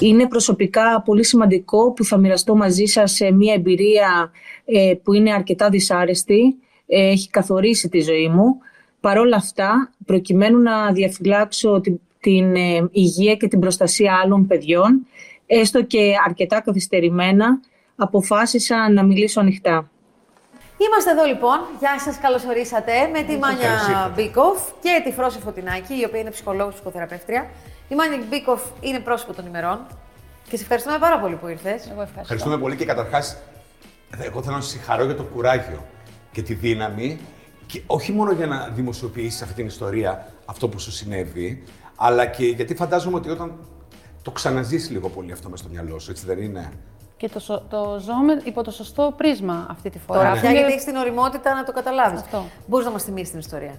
Είναι προσωπικά πολύ σημαντικό που θα μοιραστώ μαζί σας μια εμπειρία ε, που είναι αρκετά δυσάρεστη, ε, έχει καθορίσει τη ζωή μου. Παρόλα αυτά, προκειμένου να διαφυλάξω την, την ε, υγεία και την προστασία άλλων παιδιών, έστω και αρκετά καθυστερημένα, αποφάσισα να μιλήσω ανοιχτά. Είμαστε εδώ λοιπόν. Γεια σας, καλώ ορίσατε με τη Μάνια Μπίκοφ και τη Φρώση Φωτεινάκη, η οποία είναι ψυχολόγος ψυχοθεραπεύτρια. Η Μάνια Μπίκοφ είναι πρόσωπο των ημερών. Και σε ευχαριστούμε πάρα πολύ που ήρθες. Εγώ ευχαριστώ. Ευχαριστούμε πολύ και καταρχάς, εγώ θέλω να σας συγχαρώ για το κουράγιο και τη δύναμη. Και όχι μόνο για να δημοσιοποιήσεις αυτή την ιστορία αυτό που σου συνέβη, αλλά και γιατί φαντάζομαι ότι όταν το ξαναζήσει λίγο πολύ αυτό μες στο μυαλό σου, έτσι δεν είναι; Και το, το ζω υπό το σωστό πρίσμα αυτή τη φορά. Τώρα πια γιατί έχεις την οριμότητα να το καταλάβεις. Μπορείς να μας θυμίσεις την ιστορία.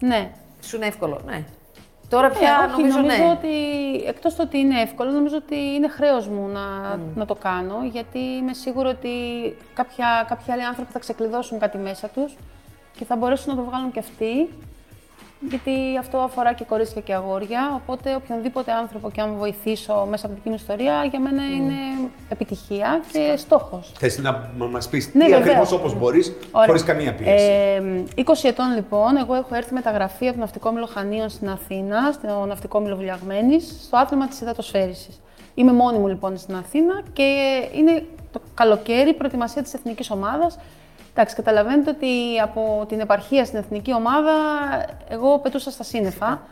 Ναι. Σου είναι εύκολο, ναι. Τώρα πια ε, όχι, νομίζω, νομίζω ναι. ότι εκτός το ότι είναι εύκολο, νομίζω ότι είναι χρέος μου να, να το κάνω, γιατί είμαι σίγουρη ότι κάποια, κάποιοι άλλοι άνθρωποι θα ξεκλειδώσουν κάτι μέσα τους και θα μπορέσουν να το βγάλουν και αυτοί γιατί αυτό αφορά και κορίτσια και αγόρια. Οπότε, οποιονδήποτε άνθρωπο και αν βοηθήσω μέσα από την κοινή ιστορία, για μένα mm. είναι επιτυχία και στόχος. Θες να μας πεις ναι, τι ακριβώς όπως μπορείς, χωρίς καμία πίεση. Ε, 20 ετών λοιπόν, εγώ έχω έρθει με τα γραφεία από το Ναυτικό Μήλο στην Αθήνα, στο Ναυτικό Μήλο Βουλιαγμένης, στο άθλημα της υδατοσφαίρισης. Είμαι μόνη μου λοιπόν στην Αθήνα και είναι το καλοκαίρι, προετοιμασία της εθνικής ομάδας Εντάξει, καταλαβαίνετε ότι από την επαρχία στην εθνική ομάδα εγώ πετούσα στα σύννεφα.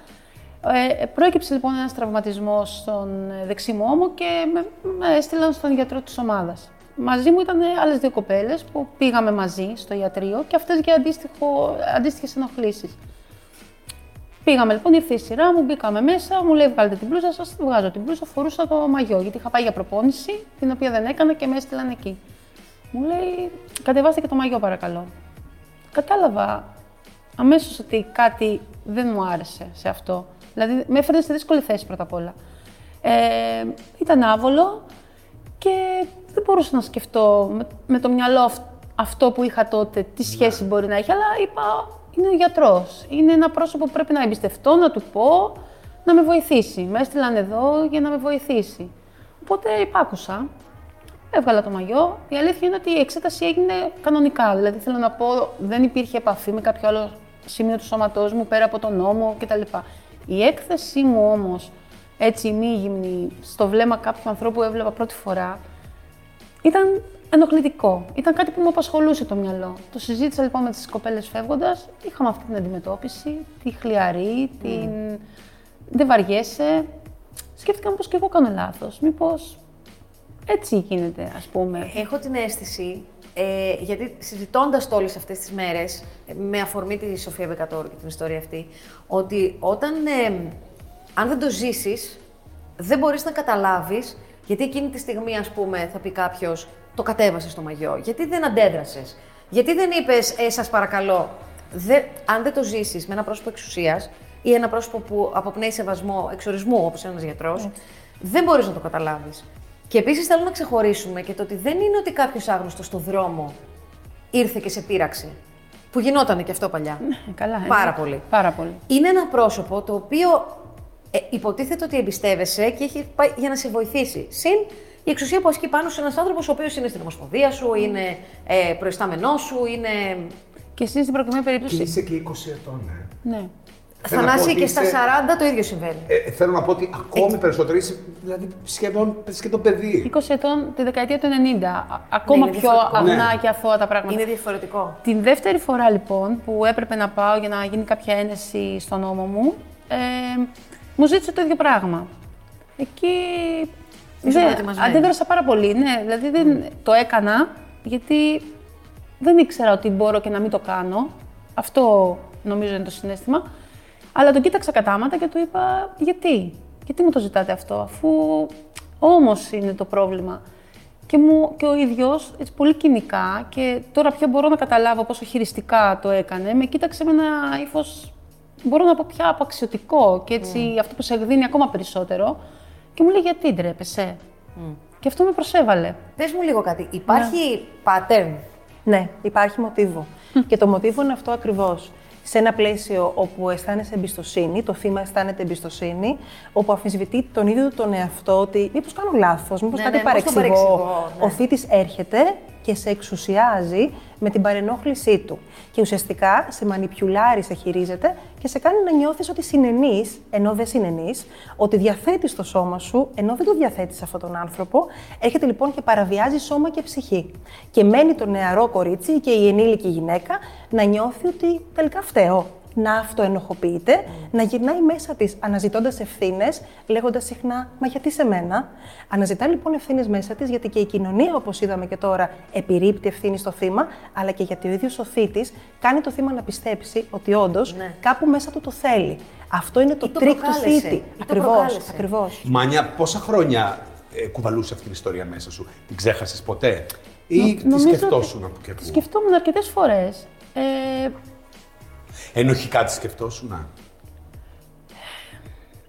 Ε, προέκυψε λοιπόν ένας τραυματισμός στον δεξί μου ώμο και με, με έστειλαν στον γιατρό της ομάδας. Μαζί μου ήταν άλλες δύο κοπέλες που πήγαμε μαζί στο ιατρείο και αυτές για αντίστοιχες ενοχλήσεις. Πήγαμε λοιπόν, ήρθε η σειρά μου, μπήκαμε μέσα, μου λέει: Βγάλετε την μπλούζα σας. Βγάζω την μπλούζα, φορούσα το μαγιό. Γιατί είχα πάει για προπόνηση, την οποία δεν έκανα και με έστειλαν εκεί. Μου λέει, κατεβάστε και το μαγιό παρακαλώ. Κατάλαβα αμέσως ότι κάτι δεν μου άρεσε σε αυτό. Δηλαδή, με έφερε σε δύσκολη θέση πρώτα απ' όλα. Ε, ήταν άβολο και δεν μπορούσα να σκεφτώ με, το μυαλό αυτό που είχα τότε, τι ναι. σχέση μπορεί να έχει, αλλά είπα, είναι ο γιατρός. Είναι ένα πρόσωπο που πρέπει να εμπιστευτώ, να του πω, να με βοηθήσει. Με έστειλαν εδώ για να με βοηθήσει. Οπότε υπάκουσα Έβγαλα το μαγιό. Η αλήθεια είναι ότι η εξέταση έγινε κανονικά. Δηλαδή, θέλω να πω, δεν υπήρχε επαφή με κάποιο άλλο σημείο του σώματός μου πέρα από τον νόμο κτλ. Η έκθεσή μου όμως, έτσι μη γυμνή, στο βλέμμα κάποιου ανθρώπου που έβλεπα πρώτη φορά, ήταν ενοχλητικό. Ήταν κάτι που μου απασχολούσε το μυαλό. Το συζήτησα λοιπόν με τις κοπέλες φεύγοντας. Είχαμε αυτή την αντιμετώπιση, τη χλιαρή, την. Δεν βαριέσαι. Σκέφτηκα μήπως και εγώ κάνω λάθος. Μήπως έτσι γίνεται, ας πούμε. Έχω την αίσθηση, ε, γιατί συζητώντας το όλες αυτές τις μέρες, ε, με αφορμή τη Σοφία Μπεκατόρου και την ιστορία αυτή, ότι όταν, ε, αν δεν το ζήσεις, δεν μπορείς να καταλάβεις, γιατί εκείνη τη στιγμή, ας πούμε, θα πει κάποιος, το κατέβασες στο μαγιό, γιατί δεν αντέδρασες, γιατί δεν είπες, ε, σας παρακαλώ, δε, αν δεν το ζήσεις με ένα πρόσωπο εξουσίας ή ένα πρόσωπο που αποπνέει σεβασμό εξορισμού, όπως ένας γιατρός, δεν μπορείς να το καταλάβεις. Και επίσης θέλω να ξεχωρίσουμε και το ότι δεν είναι ότι κάποιος άγνωστος στο δρόμο ήρθε και σε πείραξε. Που γινόταν και αυτό παλιά. Ναι, καλά. Πάρα πολύ. Πάρα πολύ. Είναι ένα πρόσωπο το οποίο ε, υποτίθεται ότι εμπιστεύεσαι και έχει πάει για να σε βοηθήσει. Συν η εξουσία που ασκεί πάνω σε ένας άνθρωπος ο οποίος είναι στην ομοσπονδία σου, είναι ε, προϊστάμενός σου, είναι. Και εσύ στην προκειμένη περίπτωση. Και είσαι και 20 ετών, ναι. ναι. Θανάση και στα 40 το ίδιο συμβαίνει. Ε, θέλω να πω ότι ακόμη ε... περισσότερο είσαι δηλαδή σχεδόν, σχεδόν παιδί. 20 ετών τη δεκαετία του 90. Ακόμα ναι, πιο αγνά ναι. και αθώα τα πράγματα. Είναι διαφορετικό. Την δεύτερη φορά λοιπόν που έπρεπε να πάω για να γίνει κάποια ένεση στον νόμο μου, ε, μου ζήτησε το ίδιο πράγμα. Εκεί δεν, αντέδρασα πάρα πολύ. Ναι, δηλαδή δεν το έκανα γιατί δεν ήξερα ότι μπορώ και να μην το κάνω. Αυτό νομίζω είναι το συνέστημα. Αλλά τον κοίταξα κατάματα και του είπα γιατί; Γιατί μου το ζητάτε αυτό, αφού όμως είναι το πρόβλημα. Και, μου, και ο ίδιος πολύ κοινικά και τώρα πια μπορώ να καταλάβω πόσο χειριστικά το έκανε. Με κοίταξε με ένα ύφος, μπορώ να πω πια απαξιωτικό και έτσι mm. αυτό που σε εκδίνει ακόμα περισσότερο. Και μου λέει γιατί ντρέπεσαι; Mm. Και αυτό με προσέβαλε. Πες μου λίγο κάτι. Υπάρχει ναι. pattern; Ναι, υπάρχει μοτίβο. και το μοτίβο είναι αυτό ακριβώς σε ένα πλαίσιο όπου αισθάνεσαι εμπιστοσύνη, το θύμα αισθάνεται εμπιστοσύνη, όπου αμφισβητεί τον ίδιο τον εαυτό ότι μήπως κάνω λάθος, μήπως Ναι, κάτι ναι, πώς το παρεξηγώ. παρεξηγώ, ναι. Ο θήτης έρχεται και σε εξουσιάζει με την παρενόχλησή του. Και ουσιαστικά σε μανιπιουλάρει, σε χειρίζεται και σε κάνει να νιώθεις ότι συνενείς, ενώ δεν συνενείς, ότι διαθέτεις το σώμα σου, ενώ δεν το διαθέτεις σε αυτόν τον άνθρωπο. Έρχεται λοιπόν και παραβιάζει σώμα και ψυχή. Και μένει το νεαρό κορίτσι και η ενήλικη γυναίκα να νιώθει ότι τελικά φταίω. Να αυτοενοχοποιείται, να γυρνάει μέσα της αναζητώντας ευθύνες, λέγοντας συχνά Μα γιατί σε μένα; Αναζητά λοιπόν ευθύνες μέσα της, γιατί και η κοινωνία, όπως είδαμε και τώρα, επιρρίπτει ευθύνη στο θύμα, αλλά και γιατί ο ίδιος ο θύτης κάνει το θύμα να πιστέψει ότι όντως Ναι. κάπου μέσα του το θέλει. Αυτό είναι το, Ή το τρικ του προκάλεσε, θύτη. ή το Ακριβώς. προκάλεσε. Ακριβώς. Μάνια, πόσα χρόνια ε, κουβαλούσε αυτή την ιστορία μέσα σου, την ξέχασες ποτέ, ή Νο- τη νομίζω σκεφτόσουν ότι από και τη πού. Σκεφτόμουν αρκετές φορές. Ε, Ενοχικά τη σκεφτόσουν.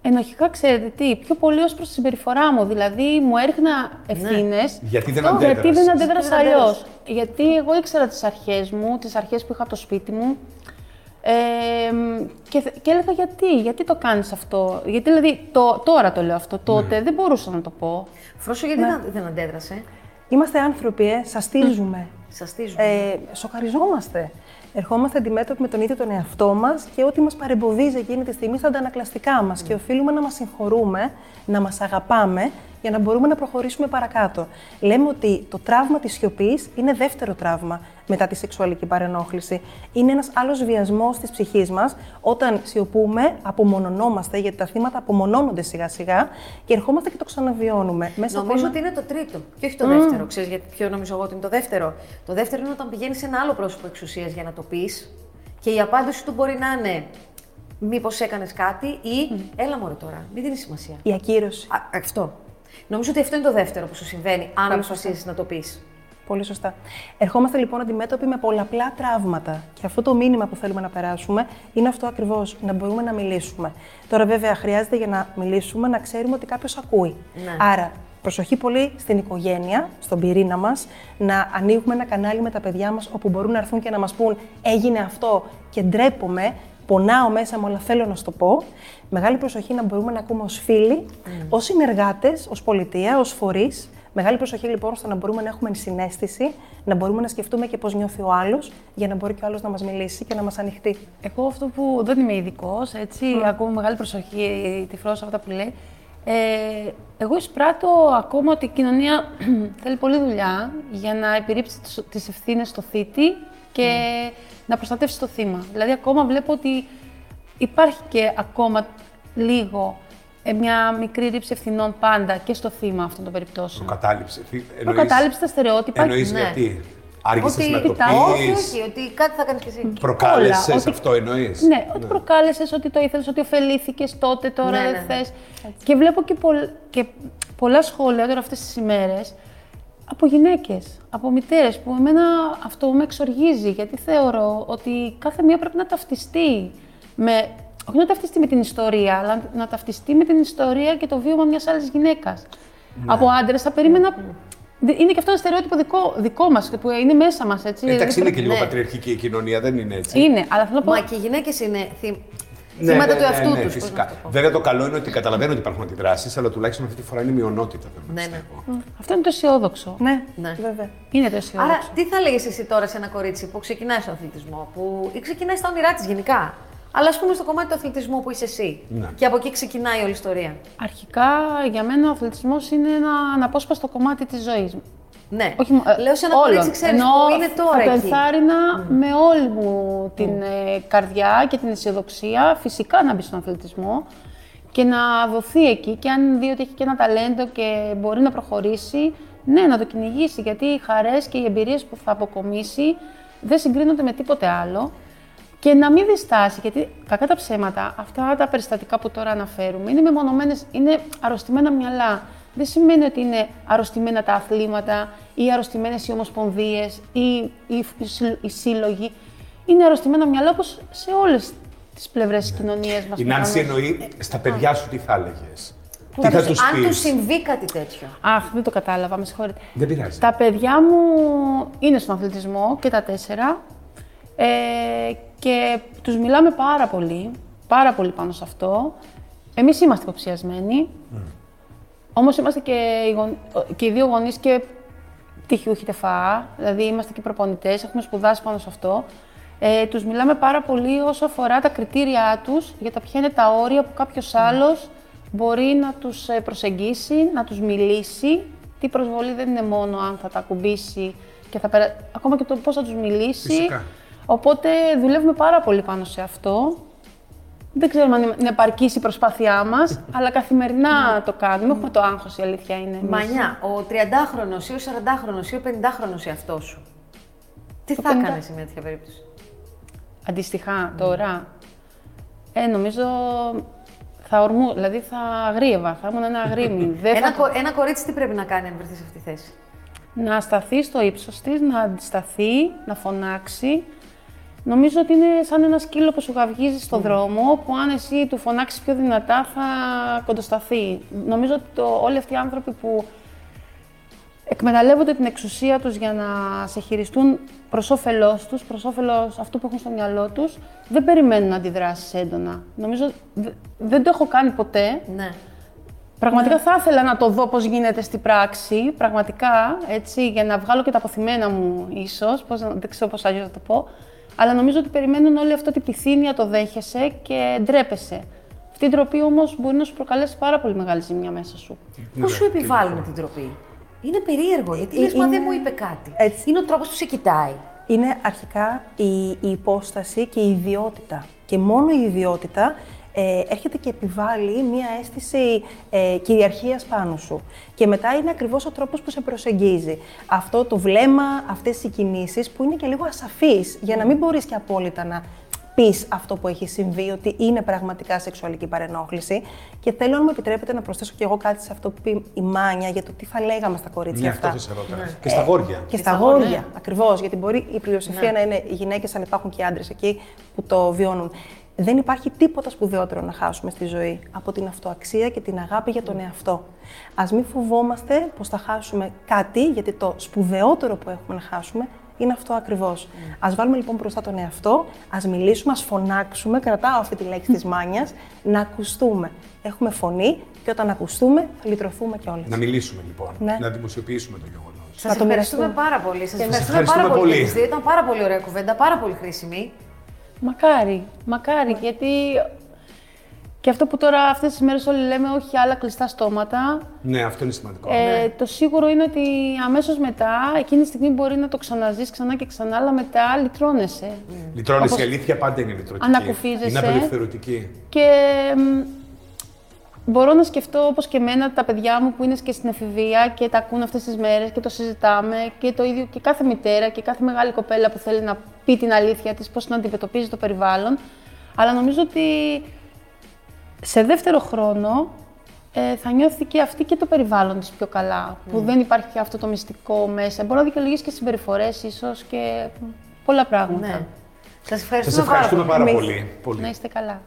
ενοχικά, ξέρετε τι, πιο πολύ ως προς τη συμπεριφορά μου. Δηλαδή, μου έριχνα ευθύνες. Γιατί δεν Γιατί αντέδρασες. δεν αντέδρασα Γιατί δεν αλλιώς; αντέδρασες. Γιατί εγώ ήξερα τις αρχές μου, τις αρχές που είχα από το σπίτι μου. Ε, και, θε- και έλεγα γιατί, γιατί το κάνεις αυτό; Γιατί δηλαδή το, τώρα το λέω αυτό, τότε δεν μπορούσα να το πω. Φρόσο, γιατί δεν, δεν αντέδρασε; Είμαστε άνθρωποι, ε, σαστίζουμε. Σας στίζουν. ε, σοκαριζόμαστε. Ερχόμαστε αντιμέτωποι με τον ίδιο τον εαυτό μας και ό,τι μας παρεμποδίζει εκείνη τη στιγμή στα αντανακλαστικά μας. Και οφείλουμε να μας συγχωρούμε, να μας αγαπάμε για να μπορούμε να προχωρήσουμε παρακάτω. Λέμε ότι το τραύμα της σιωπής είναι δεύτερο τραύμα μετά τη σεξουαλική παρενόχληση. Είναι ένας άλλος βιασμός της ψυχής μας όταν σιωπούμε, απομονωνόμαστε, γιατί τα θύματα απομονώνονται σιγά-σιγά και ερχόμαστε και το ξαναβιώνουμε. Μέσα από Νομίζω ένα- ότι είναι το τρίτο και όχι το δεύτερο. Ξέρεις γιατί ποιο νομίζω εγώ ότι είναι το δεύτερο. Το δεύτερο είναι όταν πηγαίνει σε ένα άλλο πρόσωπο εξουσίας για να το πεις και η απάντηση του μπορεί να είναι Μήπως έκανες κάτι ή Έλα μωρέ τώρα, μην δίνεις σημασία. η ακύρωση. Α, αυτό. Νομίζω ότι αυτό είναι το δεύτερο που σου συμβαίνει, αν αποφασίσεις να το πεις. Πολύ σωστά. Ερχόμαστε λοιπόν αντιμέτωποι με πολλαπλά τραύματα. Και αυτό το μήνυμα που θέλουμε να περάσουμε είναι αυτό ακριβώς, να μπορούμε να μιλήσουμε. Τώρα, βέβαια, χρειάζεται για να μιλήσουμε να ξέρουμε ότι κάποιος ακούει. Ναι. Άρα, προσοχή πολύ στην οικογένεια, στον πυρήνα μας, να ανοίγουμε ένα κανάλι με τα παιδιά μας όπου μπορούν να έρθουν και να μας πούν Έγινε αυτό και ντρέπομαι, πονάω μέσα μου, αλλά θέλω να σου το πω. Μεγάλη προσοχή να μπορούμε να ακούμε ως φίλοι, ως συνεργάτες, ως πολιτεία, ως φορείς. Μεγάλη προσοχή λοιπόν στο να μπορούμε να έχουμε ενσυναίσθηση, να μπορούμε να σκεφτούμε και πώς νιώθει ο άλλος, για να μπορεί και ο άλλος να μας μιλήσει και να μας ανοιχτεί. Εγώ αυτό που δεν είμαι ειδικός, έτσι, ακούω με μεγάλη προσοχή τη φρόσα αυτά που λέει. Ε, εγώ εισπράττω ακόμα ότι η κοινωνία θέλει πολλή δουλειά για να επιρρύψει τις- τις ευθύνες στο θήτη και να προστατεύσει το θύμα. Δηλαδή, ακόμα βλέπω ότι υπάρχει και ακόμα λίγο ε, μια μικρή ρήψη ευθυνών πάντα και στο θύμα αυτών των περιπτώσεων. Προκατάληψη. Τι- εννοείς- Προκατάληψη τα στερεότυπα. Εννοείς ναι. γιατί; Άργησες Ότι να το κοιτάω, Όχι, πεις. όχι, ότι κάτι θα κάνεις κι εσύ. Προκάλεσες Όλα, ότι- αυτό εννοείς; Ναι, ότι προκάλεσες, ότι το ήθελες, ότι ωφελήθηκες τότε, τώρα Ναι, δεν ναι, ναι. θε. Και βλέπω και, πολλ- και πολλά σχόλια τώρα αυτές τις ημέρες από γυναίκες, από μητέρες που εμένα αυτό με εξοργίζει. Γιατί θεωρώ ότι κάθε μία πρέπει να ταυτιστεί με. Όχι να ταυτιστεί με την ιστορία, αλλά να ταυτιστεί με την ιστορία και το βίωμα μιας άλλης γυναίκας. Ναι. Από άντρες θα περίμενα. Είναι και αυτό ένα στερεότυπο δικό, δικό μας, που είναι μέσα μας, έτσι. Εντάξει, είναι Δεν και λίγο Ναι. πατριαρχική η κοινωνία, δεν είναι έτσι. Είναι, αλλά θέλω να πω. Μα και οι γυναίκες είναι θύ... Ναι, θύματα ναι, του ναι, εαυτού ναι, τους. φυσικά. Βέβαια, το καλό είναι ότι καταλαβαίνω ότι υπάρχουν αντιδράσεις, αλλά τουλάχιστον αυτή τη φορά είναι μειονότητα. Θέλω να Ναι, ναι. πιστεύω. Αυτό είναι το αισιόδοξο. Ναι, Ναι. βέβαια. Είναι το αισιόδοξο. Άρα, τι θα έλεγε εσύ τώρα σε ένα κορίτσι που ξεκινάει στον αθλητισμό, που ή ξεκινάει στα όνειρά της γενικά; Αλλά ας πούμε στο κομμάτι του αθλητισμού που είσαι εσύ. Ναι. Και από εκεί ξεκινάει όλη η ιστορία. Αρχικά, για μένα ο αθλητισμός είναι ένα αναπόσπαστο κομμάτι της ζωής μου. Ναι. Όχι, μου- ε, Λέω σε ένα όλων. κορίτσι, ξέρεις Ενώ που είναι τώρα θα το εκεί. ενθάρρυνα με όλη μου την ε, καρδιά και την αισιοδοξία, φυσικά να μπει στον αθλητισμό και να δοθεί εκεί και αν δει ότι έχει και ένα ταλέντο και μπορεί να προχωρήσει, ναι, να το κυνηγήσει, γιατί οι χαρές και οι εμπειρίες που θα αποκομίσει δεν συγκρίνονται με τίποτε άλλο. Και να μην διστάσει, γιατί κακά τα ψέματα, αυτά τα περιστατικά που τώρα αναφέρουμε είναι μεμονωμένες, είναι αρρωστημένα μυαλά. Δεν σημαίνει ότι είναι αρρωστημένα τα αθλήματα ή αρρωστημένες οι ομοσπονδίες ή οι, οι συ- οι σύλλογοι. Είναι αρρωστημένα μυαλά όπως σε όλες τις πλευρές της κοινωνίας μας. Η Νάνση προφανώς. εννοεί στα παιδιά σου τι θα έλεγες. Τι Θα θα τους- του αν τους πει. συμβεί κάτι τέτοιο. Αχ, δεν το κατάλαβα, με συγχωρείτε. Δεν πειράζει. Τα παιδιά μου είναι στον αθλητισμό και τα τέσσερα. Ε, και τους μιλάμε πάρα πολύ, πάρα πολύ πάνω σε αυτό. Εμείς είμαστε υποψιασμένοι, όμως είμαστε και οι, γον... και οι δύο γονείς και πτυχιούχοι τεφά, δηλαδή είμαστε και προπονητές, έχουμε σπουδάσει πάνω σε αυτό. Ε, τους μιλάμε πάρα πολύ όσο αφορά τα κριτήριά τους για τα ποια είναι τα όρια που κάποιος άλλος μπορεί να τους ε, προσεγγίσει, να τους μιλήσει. Τι προσβολή δεν είναι μόνο αν θα τα ακουμπήσει και θα περα... ακόμα και το πώς θα τους μιλήσει. Φυσικά. Οπότε δουλεύουμε πάρα πολύ πάνω σε αυτό. Δεν ξέρουμε αν είναι επαρκής η προσπάθειά μας, αλλά καθημερινά το κάνουμε. Έχουμε το άγχος, η αλήθεια είναι. Μανιά, ο 30χρονο ή ο 40χρονο ή ο 50χρονο εαυτό σου. Τι Το θα 50. έκανε σε μια τέτοια περίπτωση; Αντίστοιχα, τώρα. Ε, νομίζω θα ορμού, δηλαδή θα αγρίευα, θα ήμουν ένα αγρίμι. Δεν Ένα, θα... κο- ένα κορίτσι τι πρέπει να κάνει αν βρεθεί σε αυτή τη θέση; Να σταθεί στο ύψος της, να αντισταθεί, να φωνάξει. Νομίζω ότι είναι σαν ένα σκύλο που σου γαυγίζει στον δρόμο, που αν εσύ του φωνάξεις πιο δυνατά θα κοντοσταθεί. Νομίζω ότι το, όλοι αυτοί οι άνθρωποι που εκμεταλλεύονται την εξουσία τους για να σε χειριστούν προς όφελός τους, προς όφελος αυτού που έχουν στο μυαλό τους, δεν περιμένουν να αντιδράσεις έντονα. Νομίζω δε- δεν το έχω κάνει ποτέ, Ναι. Πραγματικά θα ήθελα να το δω πώς γίνεται στην πράξη, πραγματικά, έτσι, για να βγάλω και τα αποθυμένα μου ίσως, πώς, να- δεν ξέρω πώς αλλιώς να το πω. Αλλά νομίζω ότι περιμένουν όλοι αυτό την πυθύνια, το δέχεσαι και ντρέπεσαι. Αυτή η ντροπή όμως μπορεί να σου προκαλέσει πάρα πολύ μεγάλη ζημιά μέσα σου. Πώς σου επιβάλλουν την τροπή. Είναι περίεργο, γιατί λες, μα είναι- δεν μου είπε κάτι. Έτσι. Είναι ο τρόπος που σε κοιτάει. Είναι αρχικά η, η υπόσταση και η ιδιότητα. Και μόνο η ιδιότητα ε, έρχεται και επιβάλλει μία αίσθηση ε, κυριαρχίας πάνω σου. Και μετά είναι ακριβώς ο τρόπος που σε προσεγγίζει. Αυτό το βλέμμα, αυτές οι κινήσεις που είναι και λίγο ασαφείς, για να μην μπορείς και απόλυτα να πεις αυτό που έχει συμβεί, ότι είναι πραγματικά σεξουαλική παρενόχληση. Και θέλω, αν μου επιτρέπετε, να προσθέσω και εγώ κάτι σε αυτό που είπε η Μάνια για το τι θα λέγαμε στα κορίτσια Ναι, αυτά. αυτό θα σε ρωτάω. Και στα γόρια. Και στα στα αγόρια, αγόρια. ακριβώς. Γιατί μπορεί η πλειοψηφία να είναι οι γυναίκες, αν υπάρχουν και οι άντρες εκεί που το βιώνουν. Δεν υπάρχει τίποτα σπουδαιότερο να χάσουμε στη ζωή από την αυτοαξία και την αγάπη για τον εαυτό. Α μην φοβόμαστε πως θα χάσουμε κάτι, γιατί το σπουδαιότερο που έχουμε να χάσουμε είναι αυτό ακριβώς. Α βάλουμε λοιπόν μπροστά τον εαυτό, ας μιλήσουμε, ας φωνάξουμε, κρατάω αυτή τη λέξη της μάνιας, να ακουστούμε. Έχουμε φωνή και όταν ακουστούμε θα λυτρωθούμε κιόλας. Να μιλήσουμε λοιπόν. Ναι. Να δημοσιοποιήσουμε το γεγονός. Σας Να το ευχαριστούμε μοιραστούμε. πάρα πολύ. Σας Και εμείς ευχαριστούμε, ευχαριστούμε πάρα πολύ. πολύ. για τις δύο. Ήταν πάρα πολύ ωραία κουβέντα, πάρα πολύ χρήσιμη. Μακάρι, μακάρι, γιατί και αυτό που τώρα αυτές τις μέρες όλοι λέμε όχι άλλα κλειστά στόματα, Ναι, αυτό είναι σημαντικό. Ε, Το σίγουρο είναι ότι αμέσως μετά, εκείνη τη στιγμή μπορεί να το ξαναζείς ξανά και ξανά, αλλά μετά λυτρώνεσαι. Λυτρώνεσαι, όπως- η αλήθεια πάντα είναι λυτρωτική. Ανακουφίζεσαι. Είναι απελευθερωτική. Και μ, μπορώ να σκεφτώ όπως και εμένα τα παιδιά μου που είναι και στην εφηβεία και τα ακούν αυτές τις μέρες και το συζητάμε και το ίδιο και κάθε μητέρα και κάθε μεγάλη κοπέλα που θέλει να πει την αλήθεια της, πώς να αντιμετωπίζει το περιβάλλον. Αλλά νομίζω ότι σε δεύτερο χρόνο ε, θα νιώθει και αυτή και το περιβάλλον της πιο καλά, που δεν υπάρχει αυτό το μυστικό μέσα. Μπορεί να δικαιολογήσει και συμπεριφορές ίσως και πολλά πράγματα. Ναι. Σας Σας ευχαριστούμε, ευχαριστούμε πάρα Εμείς. πολύ. πολύ. Να είστε καλά.